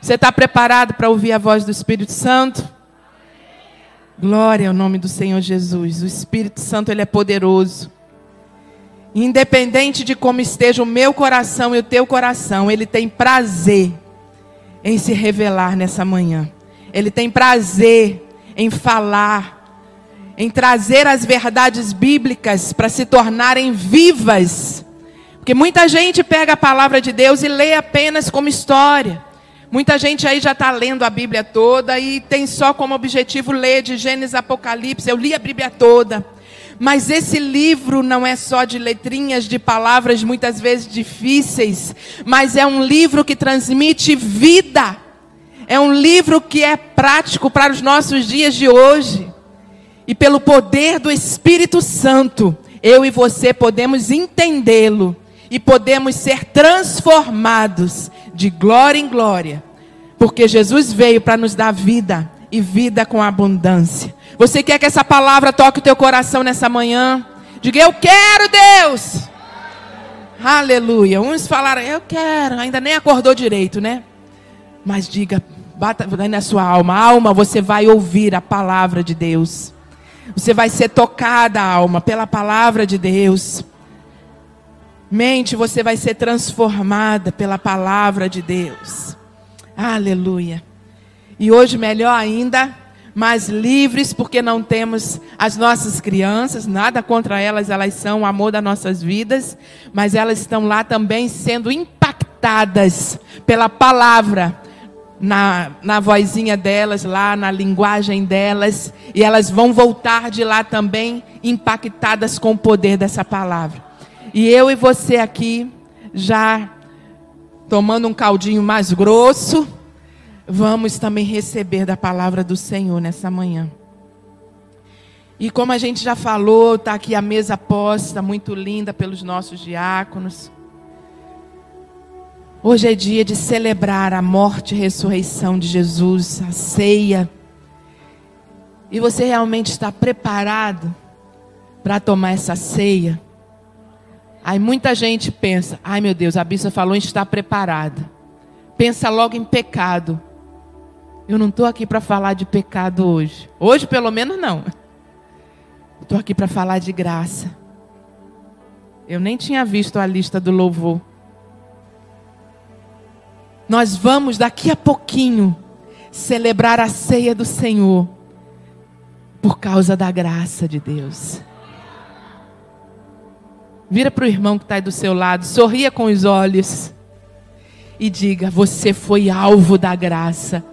Você está preparado para ouvir a voz do Espírito Santo? Glória ao nome do Senhor Jesus. O Espírito Santo ele é poderoso. Independente de como esteja o meu coração e o teu coração, ele tem prazer em se revelar nessa manhã. Ele tem prazer em falar, em trazer as verdades bíblicas para se tornarem vivas. Porque muita gente pega a palavra de Deus e lê apenas como história. Muita gente aí já está lendo a Bíblia toda e tem só como objetivo ler de Gênesis Apocalipse. Eu li a Bíblia toda. Mas esse livro não é só de letrinhas, de palavras muitas vezes difíceis, mas é um livro que transmite vida. É um livro que é prático para os nossos dias de hoje. E pelo poder do Espírito Santo, eu e você podemos entendê-lo e podemos ser transformados de glória em glória, porque Jesus veio para nos dar vida e vida com abundância. Você quer que essa palavra toque o teu coração nessa manhã? Diga, eu quero Deus. Aleluia. Uns falaram, eu quero, ainda nem acordou direito, né? Mas diga, bata na sua alma, alma, você vai ouvir a palavra de Deus. Você vai ser tocada, alma, pela palavra de Deus. Mente, você vai ser transformada pela palavra de Deus. Aleluia. E hoje, melhor ainda, mais livres, porque não temos as nossas crianças, nada contra elas, elas são o amor das nossas vidas, mas elas estão lá também sendo impactadas pela palavra, na, na vozinha delas, lá na linguagem delas, e elas vão voltar de lá também impactadas com o poder dessa palavra. E eu e você aqui, já tomando um caldinho mais grosso, vamos também receber da palavra do Senhor nessa manhã. E como a gente já falou, está aqui a mesa posta, muito linda pelos nossos diáconos. Hoje é dia de celebrar a morte e ressurreição de Jesus, a ceia. E você realmente está preparado para tomar essa ceia? Aí muita gente pensa: ai meu Deus, a bispa falou em estar preparada. Pensa logo em pecado. Eu não estou aqui para falar de pecado hoje. Hoje, pelo menos, não. Estou aqui para falar de graça. Eu nem tinha visto a lista do louvor. Nós vamos daqui a pouquinho celebrar a ceia do Senhor por causa da graça de Deus. Vira para o irmão que está aí do seu lado, sorria com os olhos e diga: Você foi alvo da graça,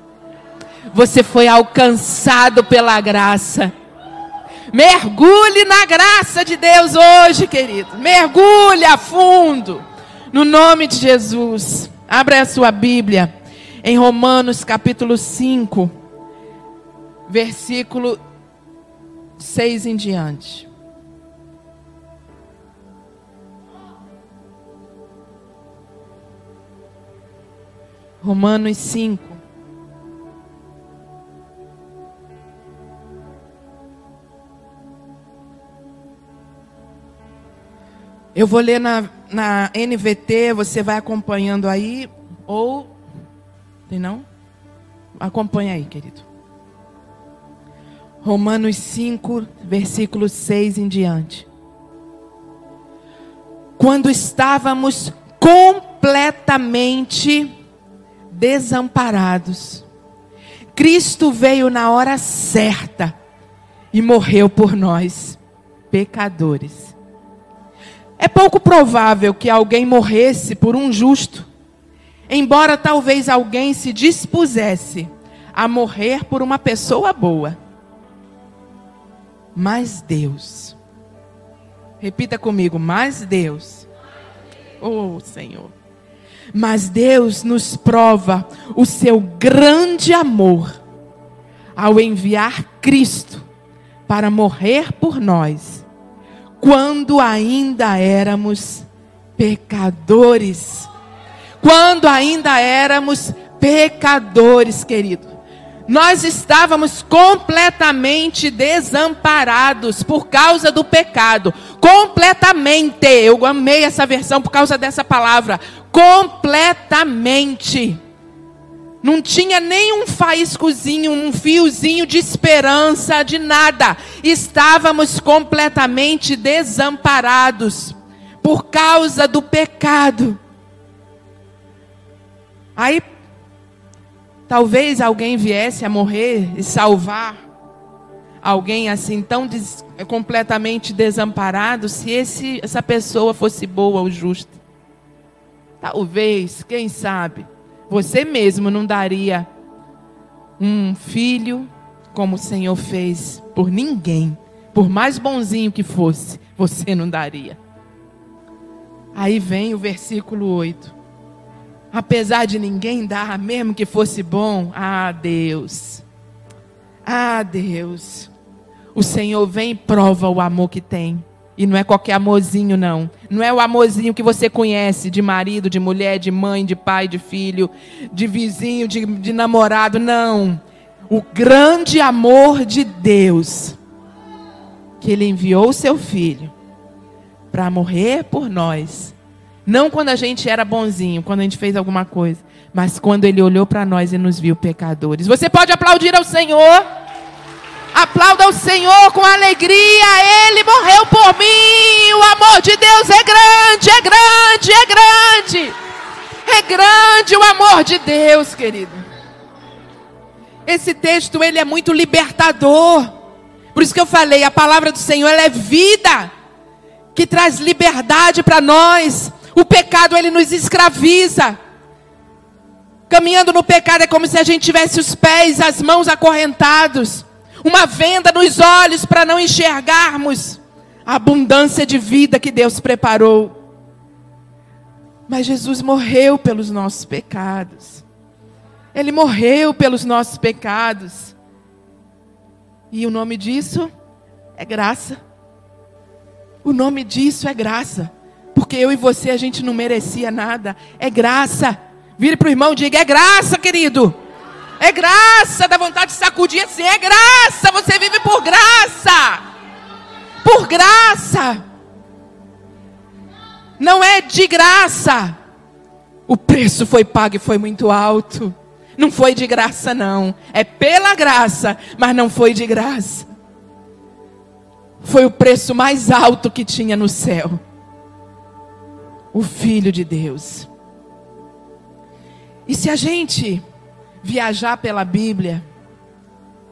você foi alcançado pela graça. Mergulhe na graça de Deus hoje, querido. Mergulhe a fundo, no nome de Jesus. Abra a sua Bíblia em Romanos capítulo 5, versículo 6 em diante. Romanos 5. Eu vou ler na, na NVT, você vai acompanhando aí, ou. Tem não? Acompanha aí, querido. Romanos 5, versículo 6 em diante. Quando estávamos completamente desamparados. Cristo veio na hora certa e morreu por nós, pecadores. É pouco provável que alguém morresse por um justo, embora talvez alguém se dispusesse a morrer por uma pessoa boa. Mas Deus, repita comigo, mas Deus, oh Senhor mas Deus nos prova o seu grande amor ao enviar Cristo para morrer por nós, quando ainda éramos pecadores. Quando ainda éramos pecadores, querido. Nós estávamos completamente desamparados por causa do pecado. Completamente. Eu amei essa versão por causa dessa palavra completamente. Não tinha nem um faíscozinho, um fiozinho de esperança, de nada. Estávamos completamente desamparados por causa do pecado. Aí, talvez alguém viesse a morrer e salvar alguém assim tão des, completamente desamparado, se esse, essa pessoa fosse boa ou justa. Talvez, quem sabe, você mesmo não daria um filho como o Senhor fez por ninguém, por mais bonzinho que fosse, você não daria. Aí vem o versículo 8. Apesar de ninguém dar, mesmo que fosse bom, ah, Deus. Ah, Deus. O Senhor vem e prova o amor que tem. E não é qualquer amorzinho, não. Não é o amorzinho que você conhece de marido, de mulher, de mãe, de pai, de filho, de vizinho, de, de namorado. Não. O grande amor de Deus. Que Ele enviou o seu filho para morrer por nós. Não quando a gente era bonzinho, quando a gente fez alguma coisa, mas quando ele olhou para nós e nos viu pecadores. Você pode aplaudir ao Senhor? Aplauda o Senhor com alegria. Ele morreu por mim. O amor de Deus é grande, é grande, é grande. É grande o amor de Deus, querido. Esse texto ele é muito libertador. Por isso que eu falei, a palavra do Senhor ela é vida que traz liberdade para nós. O pecado ele nos escraviza. Caminhando no pecado é como se a gente tivesse os pés, as mãos acorrentados, uma venda nos olhos para não enxergarmos a abundância de vida que Deus preparou. Mas Jesus morreu pelos nossos pecados. Ele morreu pelos nossos pecados. E o nome disso é graça. O nome disso é graça. Porque eu e você a gente não merecia nada. É graça. Vire para o irmão e diga: é graça, querido. É graça. Dá vontade de sacudir assim: é graça. Você vive por graça. Por graça. Não é de graça. O preço foi pago e foi muito alto. Não foi de graça, não. É pela graça, mas não foi de graça foi o preço mais alto que tinha no céu. O Filho de Deus. E se a gente viajar pela Bíblia,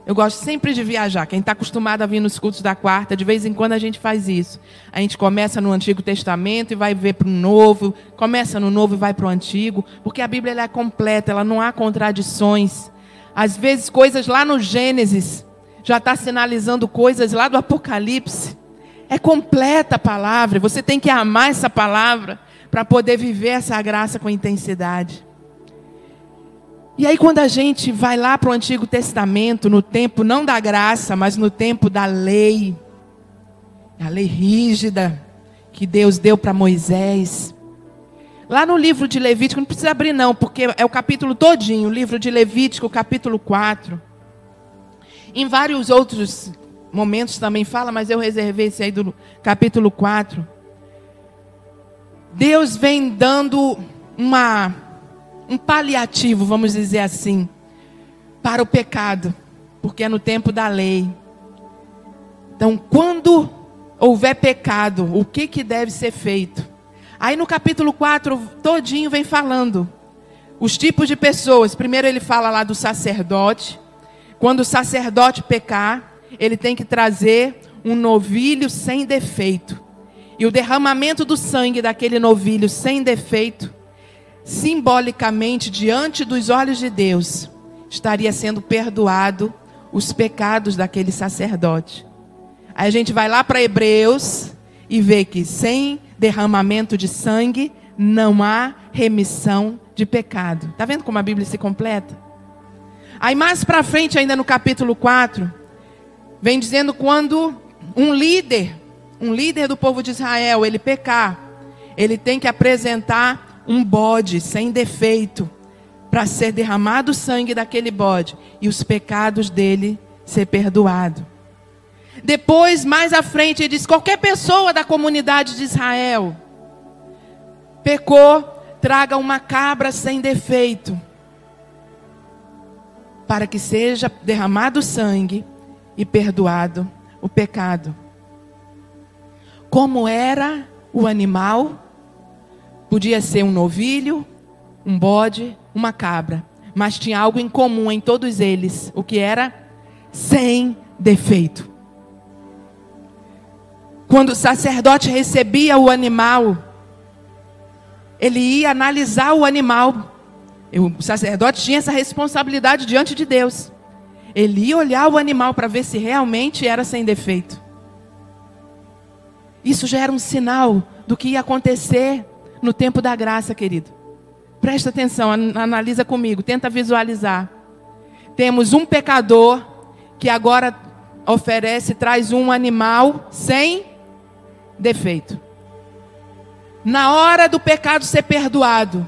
eu gosto sempre de viajar. Quem está acostumado a vir nos cultos da quarta, de vez em quando a gente faz isso. A gente começa no Antigo Testamento e vai ver para o Novo, começa no Novo e vai para o Antigo, porque a Bíblia é completa, ela não há contradições. Às vezes, coisas lá no Gênesis já está sinalizando coisas lá do Apocalipse. É completa a palavra. Você tem que amar essa palavra para poder viver essa graça com intensidade. E aí, quando a gente vai lá para o Antigo Testamento, no tempo não da graça, mas no tempo da lei, a lei rígida que Deus deu para Moisés. Lá no livro de Levítico, não precisa abrir não, porque é o capítulo todinho, o livro de Levítico, capítulo 4. Em vários outros momentos também fala, mas eu reservei esse aí do capítulo 4. Deus vem dando uma um paliativo, vamos dizer assim, para o pecado, porque é no tempo da lei. Então, quando houver pecado, o que, que deve ser feito? Aí no capítulo 4, todinho vem falando os tipos de pessoas. Primeiro ele fala lá do sacerdote, quando o sacerdote pecar, ele tem que trazer um novilho sem defeito. E o derramamento do sangue daquele novilho sem defeito, simbolicamente diante dos olhos de Deus, estaria sendo perdoado os pecados daquele sacerdote. Aí a gente vai lá para Hebreus e vê que sem derramamento de sangue não há remissão de pecado. Está vendo como a Bíblia se completa? Aí mais para frente, ainda no capítulo 4, vem dizendo quando um líder, um líder do povo de Israel, ele pecar, ele tem que apresentar um bode sem defeito para ser derramado o sangue daquele bode e os pecados dele ser perdoado. Depois, mais à frente, ele diz: qualquer pessoa da comunidade de Israel pecou, traga uma cabra sem defeito para que seja derramado sangue e perdoado o pecado. Como era o animal? Podia ser um novilho, um bode, uma cabra, mas tinha algo em comum em todos eles, o que era sem defeito. Quando o sacerdote recebia o animal, ele ia analisar o animal. O sacerdote tinha essa responsabilidade diante de Deus. Ele ia olhar o animal para ver se realmente era sem defeito. Isso já era um sinal do que ia acontecer no tempo da graça, querido. Presta atenção, analisa comigo, tenta visualizar. Temos um pecador que agora oferece, traz um animal sem defeito. Na hora do pecado ser perdoado,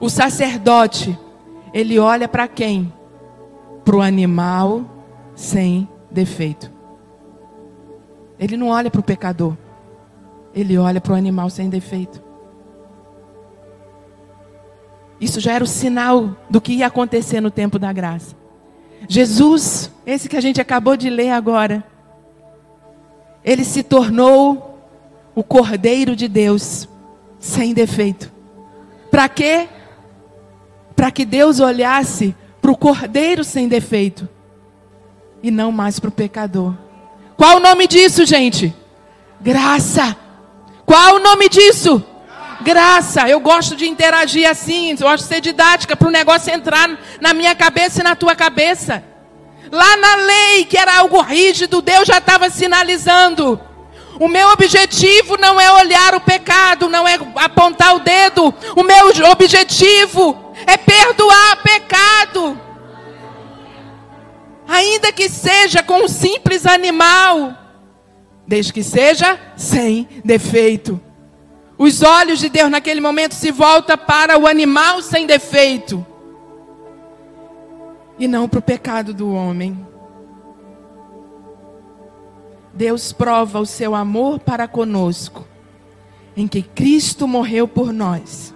o sacerdote, ele olha para quem? Para o animal sem defeito. Ele não olha para o pecador, ele olha para o animal sem defeito. Isso já era o sinal do que ia acontecer no tempo da graça. Jesus, esse que a gente acabou de ler agora, ele se tornou o Cordeiro de Deus, sem defeito. Para quê? Para que Deus olhasse para o Cordeiro sem defeito e não mais para o pecador. Qual o nome disso, gente? Graça. Qual o nome disso? Graça. Eu gosto de interagir assim, eu gosto de ser didática para o negócio entrar na minha cabeça e na tua cabeça. Lá na lei, que era algo rígido, Deus já estava sinalizando. O meu objetivo não é olhar o pecado, não é apontar o dedo. O meu objetivo é perdoar pecado. Ainda que seja com um simples animal, desde que seja sem defeito. Os olhos de Deus naquele momento se voltam para o animal sem defeito e não para o pecado do homem. Deus prova o seu amor para conosco, em que Cristo morreu por nós,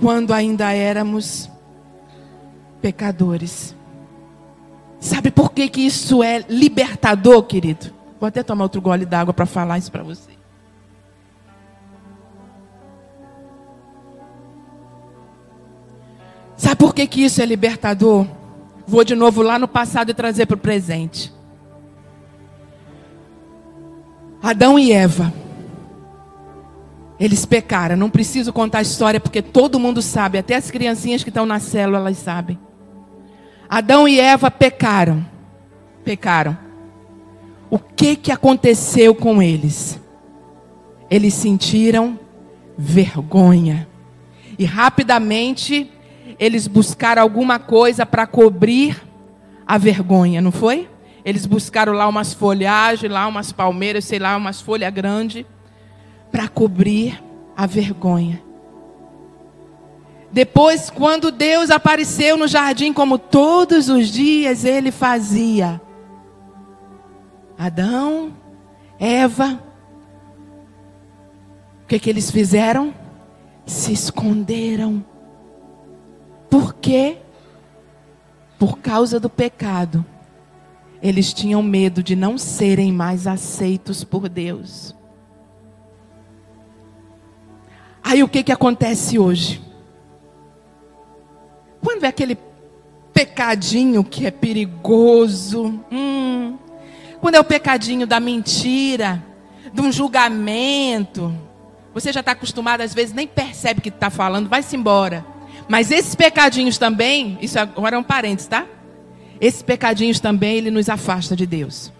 quando ainda éramos pecadores. Sabe por que, que isso é libertador, querido? Vou até tomar outro gole d'água para falar isso para você. Sabe por que, que isso é libertador? Vou de novo lá no passado e trazer para o presente. Adão e Eva. Eles pecaram. Não preciso contar a história porque todo mundo sabe, até as criancinhas que estão na célula elas sabem. Adão e Eva pecaram. Pecaram. O que que aconteceu com eles? Eles sentiram vergonha. E rapidamente eles buscaram alguma coisa para cobrir a vergonha, não foi? Eles buscaram lá umas folhagens, lá umas palmeiras, sei lá, umas folhas grandes, para cobrir a vergonha. Depois, quando Deus apareceu no jardim, como todos os dias ele fazia, Adão, Eva, o que, que eles fizeram? Se esconderam. Por quê? Por causa do pecado. Eles tinham medo de não serem mais aceitos por Deus. Aí o que, que acontece hoje? Quando é aquele pecadinho que é perigoso, hum, quando é o pecadinho da mentira, de um julgamento, você já está acostumado, às vezes nem percebe que está falando, vai-se embora. Mas esses pecadinhos também, isso agora é um parênteses, tá? Esses pecadinhos também, ele nos afasta de Deus.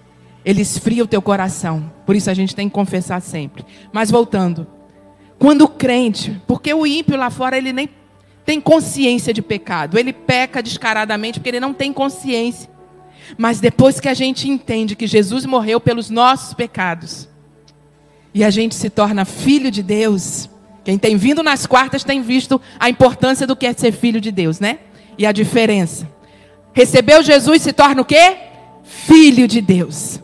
Ele esfria o teu coração. Por isso a gente tem que confessar sempre. Mas voltando. Quando o crente, porque o ímpio lá fora, ele nem tem consciência de pecado. Ele peca descaradamente porque ele não tem consciência. Mas depois que a gente entende que Jesus morreu pelos nossos pecados, e a gente se torna filho de Deus, quem tem vindo nas quartas tem visto a importância do que é ser filho de Deus, né? E a diferença. Recebeu Jesus se torna o quê? Filho de Deus.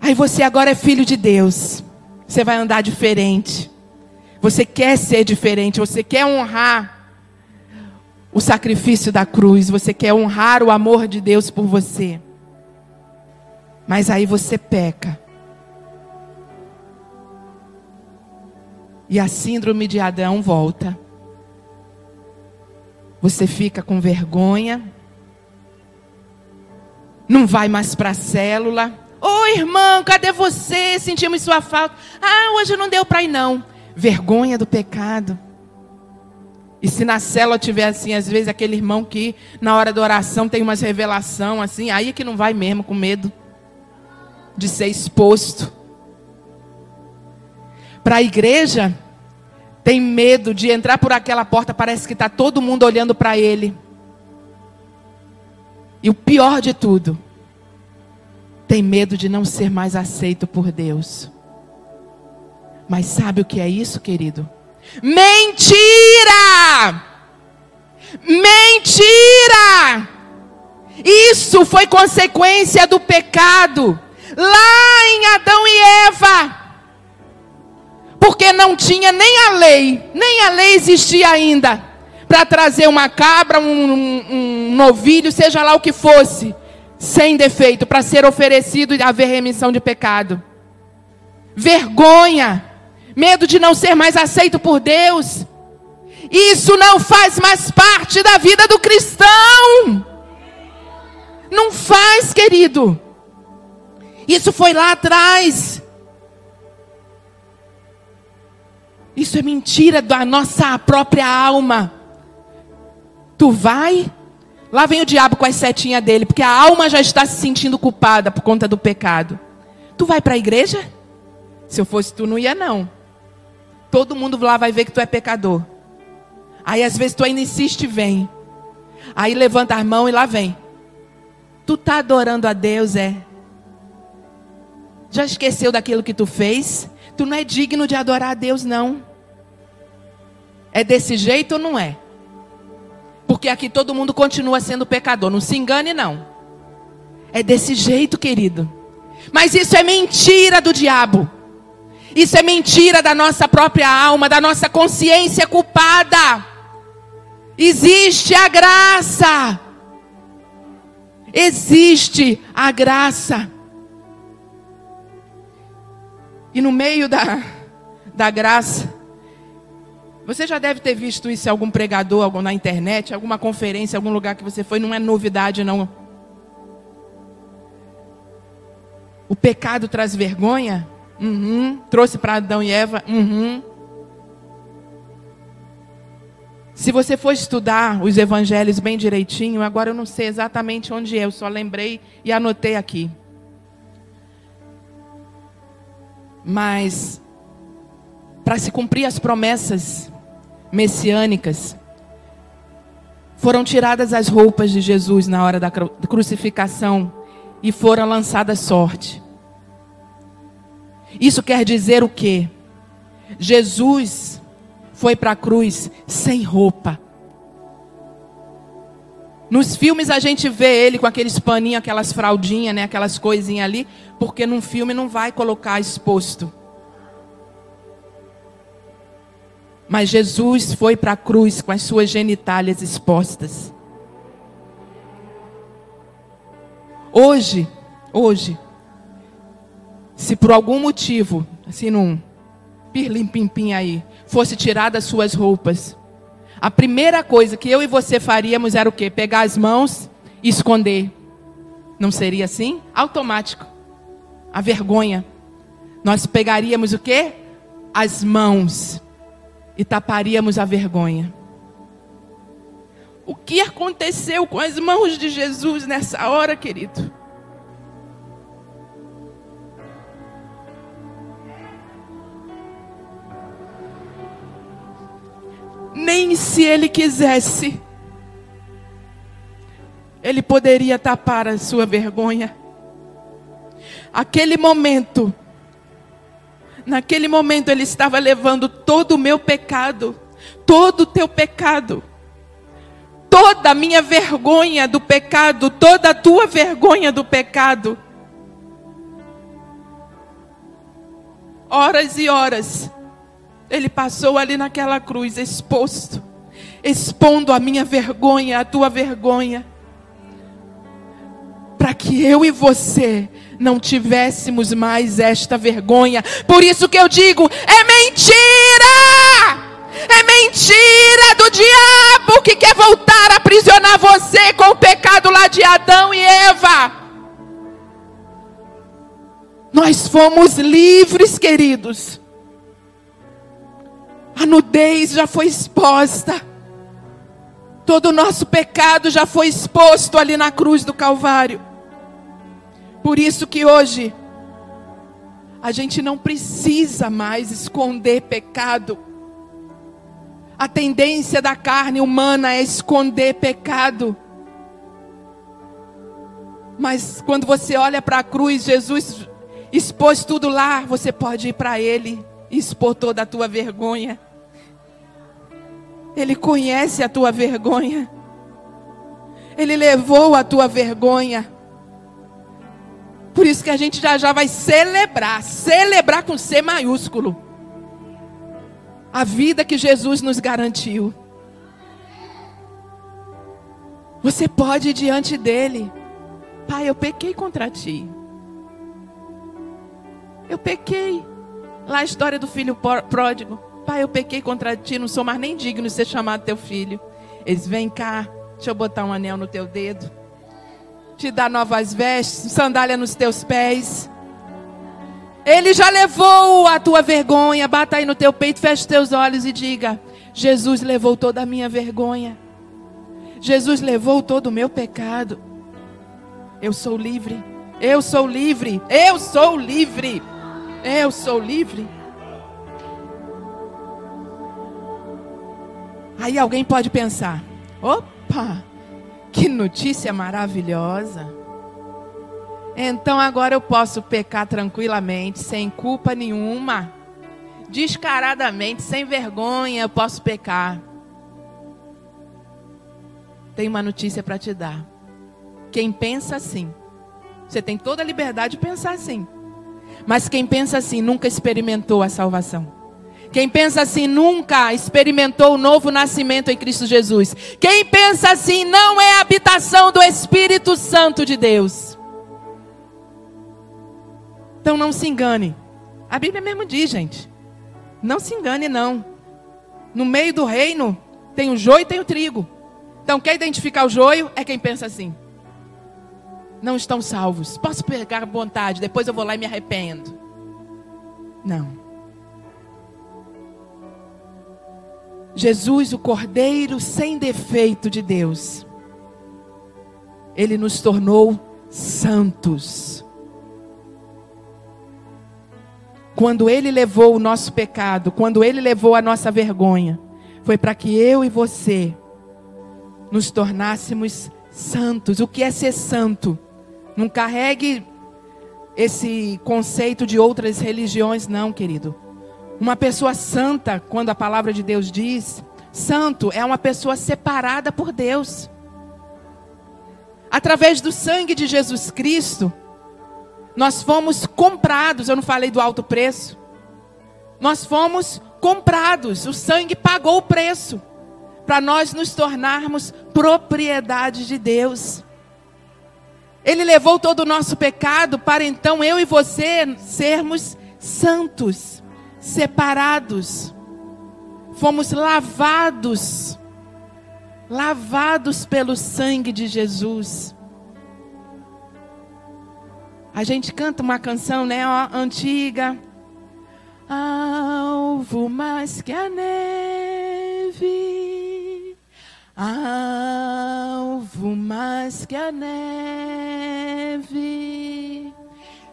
Aí você agora é filho de Deus. Você vai andar diferente. Você quer ser diferente, você quer honrar o sacrifício da cruz, você quer honrar o amor de Deus por você. Mas aí você peca. E a síndrome de Adão volta. Você fica com vergonha. Não vai mais para a célula. Ô oh, irmão, cadê você? Sentimos sua falta. Ah, hoje não deu para ir não. Vergonha do pecado. E se na célula tiver assim, às vezes aquele irmão que na hora da oração tem umas revelação assim, aí é que não vai mesmo com medo de ser exposto. Para a igreja tem medo de entrar por aquela porta, parece que está todo mundo olhando para ele. E o pior de tudo, tem medo de não ser mais aceito por Deus. Mas sabe o que é isso, querido? Mentira! Mentira! Isso foi consequência do pecado lá em Adão e Eva. Porque não tinha nem a lei, nem a lei existia ainda para trazer uma cabra, um, um, um novilho, seja lá o que fosse, sem defeito, para ser oferecido e haver remissão de pecado. Vergonha medo de não ser mais aceito por Deus. Isso não faz mais parte da vida do cristão. Não faz, querido. Isso foi lá atrás. Isso é mentira da nossa própria alma. Tu vai, lá vem o diabo com as setinhas dele, porque a alma já está se sentindo culpada por conta do pecado. Tu vai para a igreja? Se eu fosse tu, não ia não. Todo mundo lá vai ver que tu é pecador. Aí às vezes tu ainda insiste e vem. Aí levanta a mão e lá vem. Tu tá adorando a Deus, é? Já esqueceu daquilo que tu fez? Tu não é digno de adorar a Deus, não. É desse jeito ou não é? Porque aqui todo mundo continua sendo pecador. Não se engane, não. É desse jeito, querido. Mas isso é mentira do diabo. Isso é mentira da nossa própria alma, da nossa consciência culpada. Existe a graça. Existe a graça. E no meio da, da graça, você já deve ter visto isso em algum pregador, na internet, alguma conferência, algum lugar que você foi, não é novidade não. O pecado traz vergonha? Uhum. Trouxe para Adão e Eva? Uhum. Se você for estudar os evangelhos bem direitinho, agora eu não sei exatamente onde é, eu só lembrei e anotei aqui. Mas, para se cumprir as promessas messiânicas, foram tiradas as roupas de Jesus na hora da crucificação e foram lançadas sorte. Isso quer dizer o quê? Jesus foi para a cruz sem roupa. Nos filmes a gente vê ele com aqueles paninhos, aquelas fraldinhas, né, aquelas coisinhas ali, porque num filme não vai colocar exposto. Mas Jesus foi para a cruz com as suas genitálias expostas. Hoje, hoje, se por algum motivo, assim num pirlim pimpim aí, fosse tirar das suas roupas, a primeira coisa que eu e você faríamos era o quê? Pegar as mãos e esconder. Não seria assim? Automático. A vergonha. Nós pegaríamos o quê? As mãos e taparíamos a vergonha. O que aconteceu com as mãos de Jesus nessa hora, querido? Nem se ele quisesse, ele poderia tapar a sua vergonha. Aquele momento, naquele momento ele estava levando todo o meu pecado, todo o teu pecado, toda a minha vergonha do pecado, toda a tua vergonha do pecado. Horas e horas ele passou ali naquela cruz exposto. expondo a minha vergonha, a tua vergonha, para que eu e você não tivéssemos mais esta vergonha. Por isso que eu digo: é mentira! É mentira do diabo que quer voltar a aprisionar você com o pecado lá de Adão e Eva. Nós fomos livres, queridos. A nudez já foi exposta. Todo o nosso pecado já foi exposto ali na cruz do Calvário. Por isso que hoje a gente não precisa mais esconder pecado. A tendência da carne humana é esconder pecado. Mas quando você olha para a cruz, Jesus expôs tudo lá, você pode ir para Ele e expor toda a tua vergonha. Ele conhece a tua vergonha. Ele levou a tua vergonha. Por isso que a gente já já vai celebrar, celebrar com C maiúsculo. A vida que Jesus nos garantiu. Você pode ir diante dele. Pai, eu pequei contra ti. Eu pequei. Lá a história do filho pródigo. Pai, eu pequei contra ti, não sou mais nem digno de ser chamado teu filho. Eles vêm cá, deixa eu botar um anel no teu dedo te dar novas vestes, sandália nos teus pés. Ele já levou a tua vergonha. Bata aí no teu peito, feche os teus olhos e diga: Jesus levou toda a minha vergonha. Jesus levou todo o meu pecado. Eu sou livre. Eu sou livre. Eu sou livre. Eu sou livre. Aí alguém pode pensar: opa, que notícia maravilhosa. Então agora eu posso pecar tranquilamente, sem culpa nenhuma, descaradamente, sem vergonha, eu posso pecar. Tem uma notícia para te dar. Quem pensa assim, você tem toda a liberdade de pensar assim. Mas quem pensa assim nunca experimentou a salvação. Quem pensa assim nunca experimentou o novo nascimento em Cristo Jesus. Quem pensa assim não é a habitação do Espírito Santo de Deus. Então não se engane. A Bíblia mesmo diz, gente. Não se engane, não. No meio do reino tem o joio e tem o trigo. Então, quer identificar o joio é quem pensa assim. Não estão salvos. Posso pegar vontade, depois eu vou lá e me arrependo. Não. Jesus, o Cordeiro sem defeito de Deus, ele nos tornou santos. Quando ele levou o nosso pecado, quando ele levou a nossa vergonha, foi para que eu e você nos tornássemos santos. O que é ser santo? Não carregue esse conceito de outras religiões, não, querido. Uma pessoa santa, quando a palavra de Deus diz, santo é uma pessoa separada por Deus. Através do sangue de Jesus Cristo, nós fomos comprados, eu não falei do alto preço. Nós fomos comprados, o sangue pagou o preço para nós nos tornarmos propriedade de Deus. Ele levou todo o nosso pecado para então eu e você sermos santos separados, fomos lavados, lavados pelo sangue de Jesus. A gente canta uma canção, né, ó, antiga. Alvo mais que a neve, alvo mais que a neve,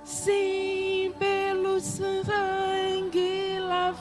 sim, pelo sangue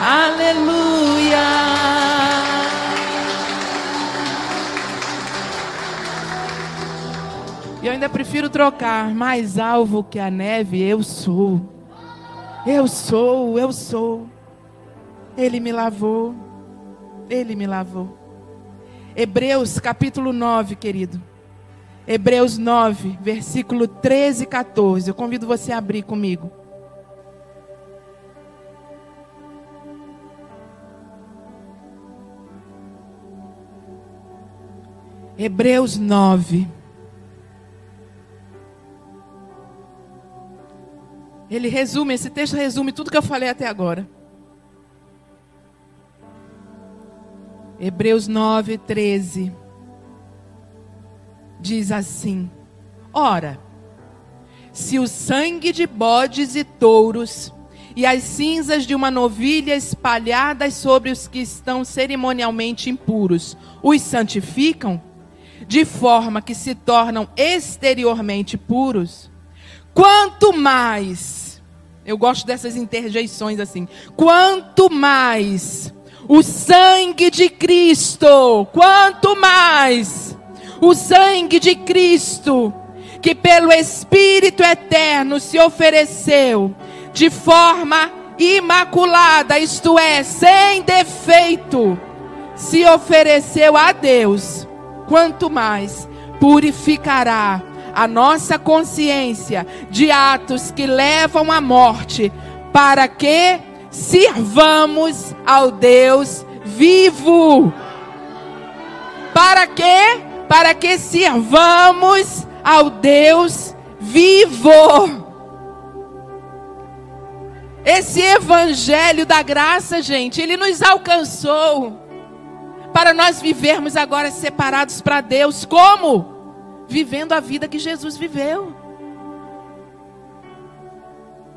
aleluia. E eu ainda prefiro trocar mais alvo que a neve, eu sou. Eu sou, eu sou. Ele me lavou. Ele me lavou. Hebreus capítulo 9, querido. Hebreus 9, versículo 13 e 14. Eu convido você a abrir comigo. Hebreus 9. Ele resume, esse texto resume tudo que eu falei até agora. Hebreus 9, 13 diz assim: Ora, se o sangue de bodes e touros e as cinzas de uma novilha espalhadas sobre os que estão cerimonialmente impuros os santificam, de forma que se tornam exteriormente puros, quanto mais, eu gosto dessas interjeições assim, quanto mais o sangue de Cristo, quanto mais o sangue de Cristo, que pelo Espírito eterno se ofereceu de forma imaculada, isto é, sem defeito, se ofereceu a Deus, quanto mais purificará a nossa consciência de atos que levam à morte, para que sirvamos ao Deus vivo. Para que para que sirvamos ao Deus vivo. Esse evangelho da graça, gente, ele nos alcançou para nós vivermos agora separados para Deus. Como? Vivendo a vida que Jesus viveu.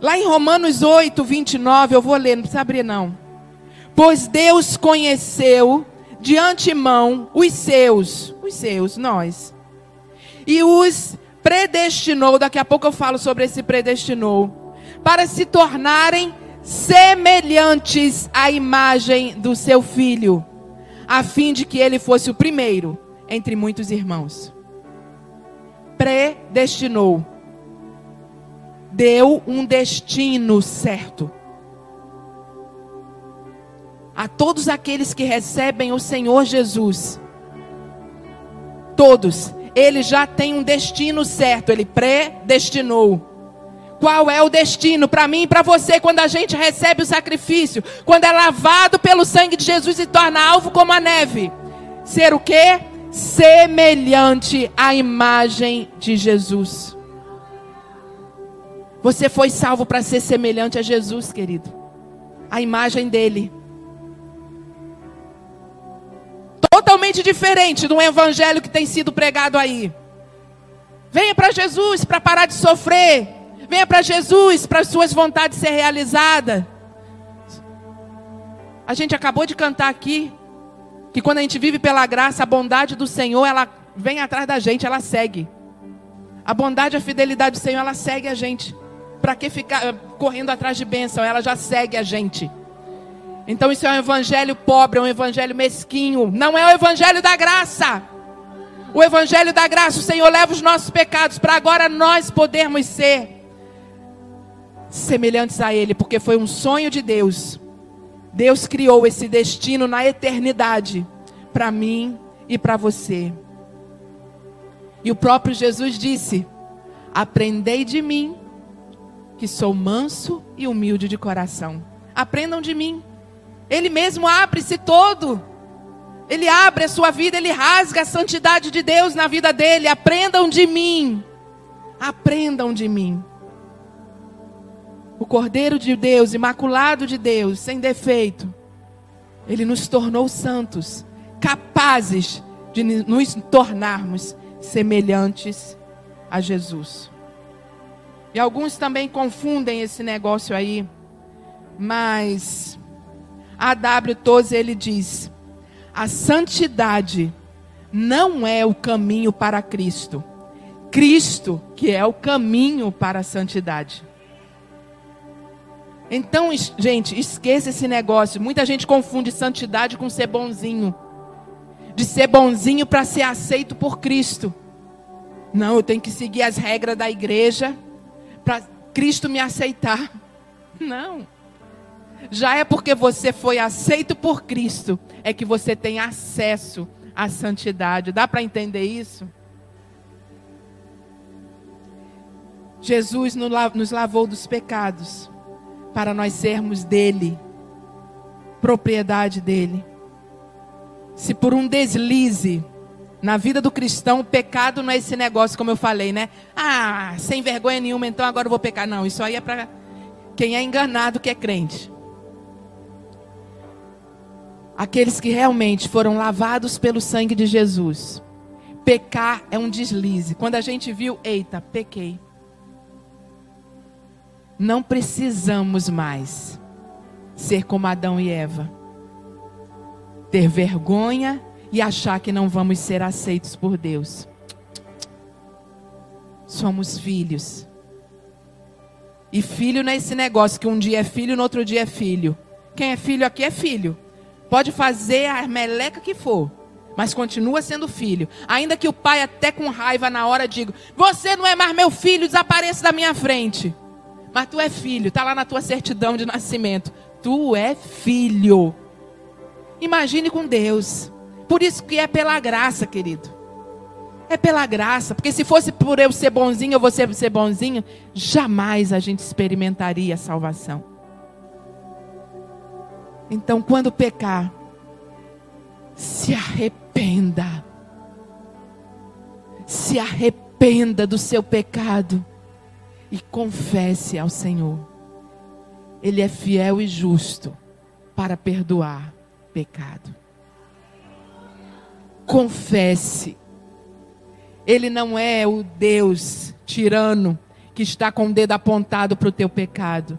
Lá em Romanos 8, 29, eu vou ler, não precisa abrir não. Pois Deus conheceu de antemão os seus, os seus, nós. E os predestinou, daqui a pouco eu falo sobre esse predestinou, para se tornarem semelhantes à imagem do seu filho, a fim de que ele fosse o primeiro entre muitos irmãos. Predestinou. Deu um destino certo a todos aqueles que recebem o Senhor Jesus. Todos. Ele já tem um destino certo, ele predestinou. Qual é o destino para mim e para você quando a gente recebe o sacrifício? Quando é lavado pelo sangue de Jesus e torna alvo como a neve? Ser o quê? Semelhante à imagem de Jesus. Você foi salvo para ser semelhante a Jesus, querido. A imagem dele. totalmente diferente do evangelho que tem sido pregado aí. Venha para Jesus para parar de sofrer. Venha para Jesus para suas vontades ser realizadas. A gente acabou de cantar aqui que quando a gente vive pela graça, a bondade do Senhor, ela vem atrás da gente, ela segue. A bondade a fidelidade do Senhor, ela segue a gente. Para que ficar eh, correndo atrás de bênção? Ela já segue a gente. Então isso é um evangelho pobre, é um evangelho mesquinho. Não é o evangelho da graça. O evangelho da graça, o Senhor leva os nossos pecados para agora nós podermos ser semelhantes a Ele, porque foi um sonho de Deus. Deus criou esse destino na eternidade para mim e para você. E o próprio Jesus disse: Aprendei de mim, que sou manso e humilde de coração. Aprendam de mim. Ele mesmo abre-se todo. Ele abre a sua vida, ele rasga a santidade de Deus na vida dele. Aprendam de mim. Aprendam de mim. O Cordeiro de Deus, imaculado de Deus, sem defeito, ele nos tornou santos, capazes de nos tornarmos semelhantes a Jesus. E alguns também confundem esse negócio aí, mas A.W. Tozer ele diz: a santidade não é o caminho para Cristo. Cristo que é o caminho para a santidade. Então, gente, esqueça esse negócio. Muita gente confunde santidade com ser bonzinho. De ser bonzinho para ser aceito por Cristo. Não, eu tenho que seguir as regras da igreja para Cristo me aceitar. Não. Já é porque você foi aceito por Cristo é que você tem acesso à santidade. Dá para entender isso? Jesus nos lavou dos pecados para nós sermos dele, propriedade dele. Se por um deslize na vida do cristão, o pecado não é esse negócio, como eu falei, né? Ah, sem vergonha nenhuma, então agora eu vou pecar. Não, isso aí é para quem é enganado que é crente. Aqueles que realmente foram lavados pelo sangue de Jesus. Pecar é um deslize. Quando a gente viu, eita, pequei. Não precisamos mais ser como Adão e Eva. Ter vergonha e achar que não vamos ser aceitos por Deus. Somos filhos. E filho não é esse negócio que um dia é filho, no outro dia é filho. Quem é filho aqui é filho. Pode fazer a meleca que for, mas continua sendo filho. Ainda que o pai até com raiva na hora diga: "Você não é mais meu filho, desapareça da minha frente". Mas tu é filho, está lá na tua certidão de nascimento. Tu é filho. Imagine com Deus. Por isso que é pela graça, querido. É pela graça. Porque se fosse por eu ser bonzinho ou você ser bonzinho, jamais a gente experimentaria a salvação. Então, quando pecar, se arrependa. Se arrependa do seu pecado e confesse ao Senhor. Ele é fiel e justo para perdoar pecado. Confesse. Ele não é o Deus tirano que está com o dedo apontado para o teu pecado.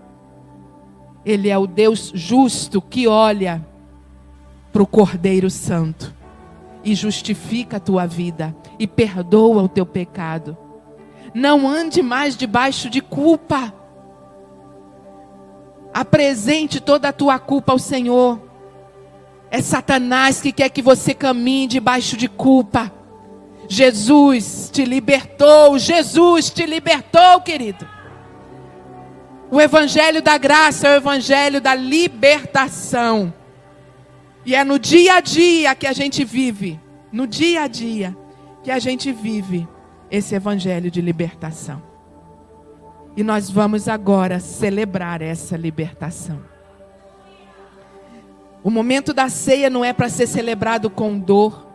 Ele é o Deus justo que olha para o Cordeiro Santo e justifica a tua vida e perdoa o teu pecado. Não ande mais debaixo de culpa. Apresente toda a tua culpa ao Senhor. É Satanás que quer que você caminhe debaixo de culpa. Jesus te libertou, Jesus te libertou, querido. O evangelho da graça é o evangelho da libertação. E é no dia a dia que a gente vive, no dia a dia que a gente vive esse evangelho de libertação. E nós vamos agora celebrar essa libertação. O momento da ceia não é para ser celebrado com dor.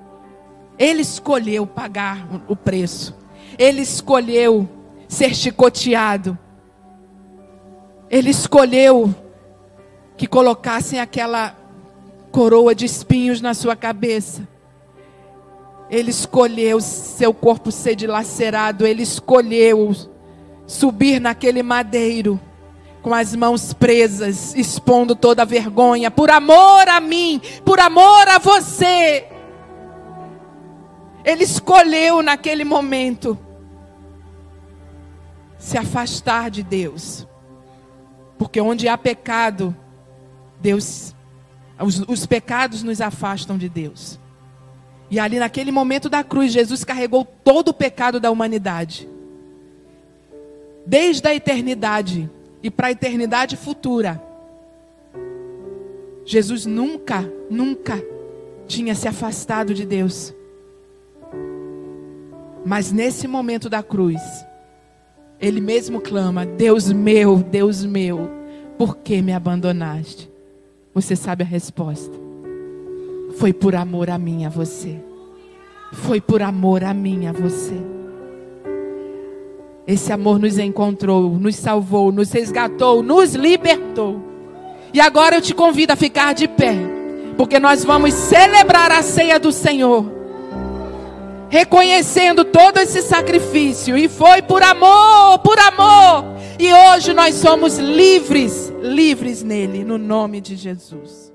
Ele escolheu pagar o preço. Ele escolheu ser chicoteado. Ele escolheu que colocassem aquela coroa de espinhos na sua cabeça. Ele escolheu seu corpo ser dilacerado, ele escolheu subir naquele madeiro com as mãos presas, expondo toda a vergonha, por amor a mim, por amor a você. Ele escolheu naquele momento se afastar de Deus. Porque onde há pecado, Deus os, os pecados nos afastam de Deus. E ali naquele momento da cruz, Jesus carregou todo o pecado da humanidade. Desde a eternidade e para a eternidade futura. Jesus nunca, nunca tinha se afastado de Deus. Mas nesse momento da cruz, ele mesmo clama: Deus meu, Deus meu, por que me abandonaste? Você sabe a resposta. Foi por amor a mim, a você. Foi por amor a mim, a você. Esse amor nos encontrou, nos salvou, nos resgatou, nos libertou. E agora eu te convido a ficar de pé, porque nós vamos celebrar a ceia do Senhor, reconhecendo todo esse sacrifício. E foi por amor, por amor. E hoje nós somos livres, livres nele, no nome de Jesus.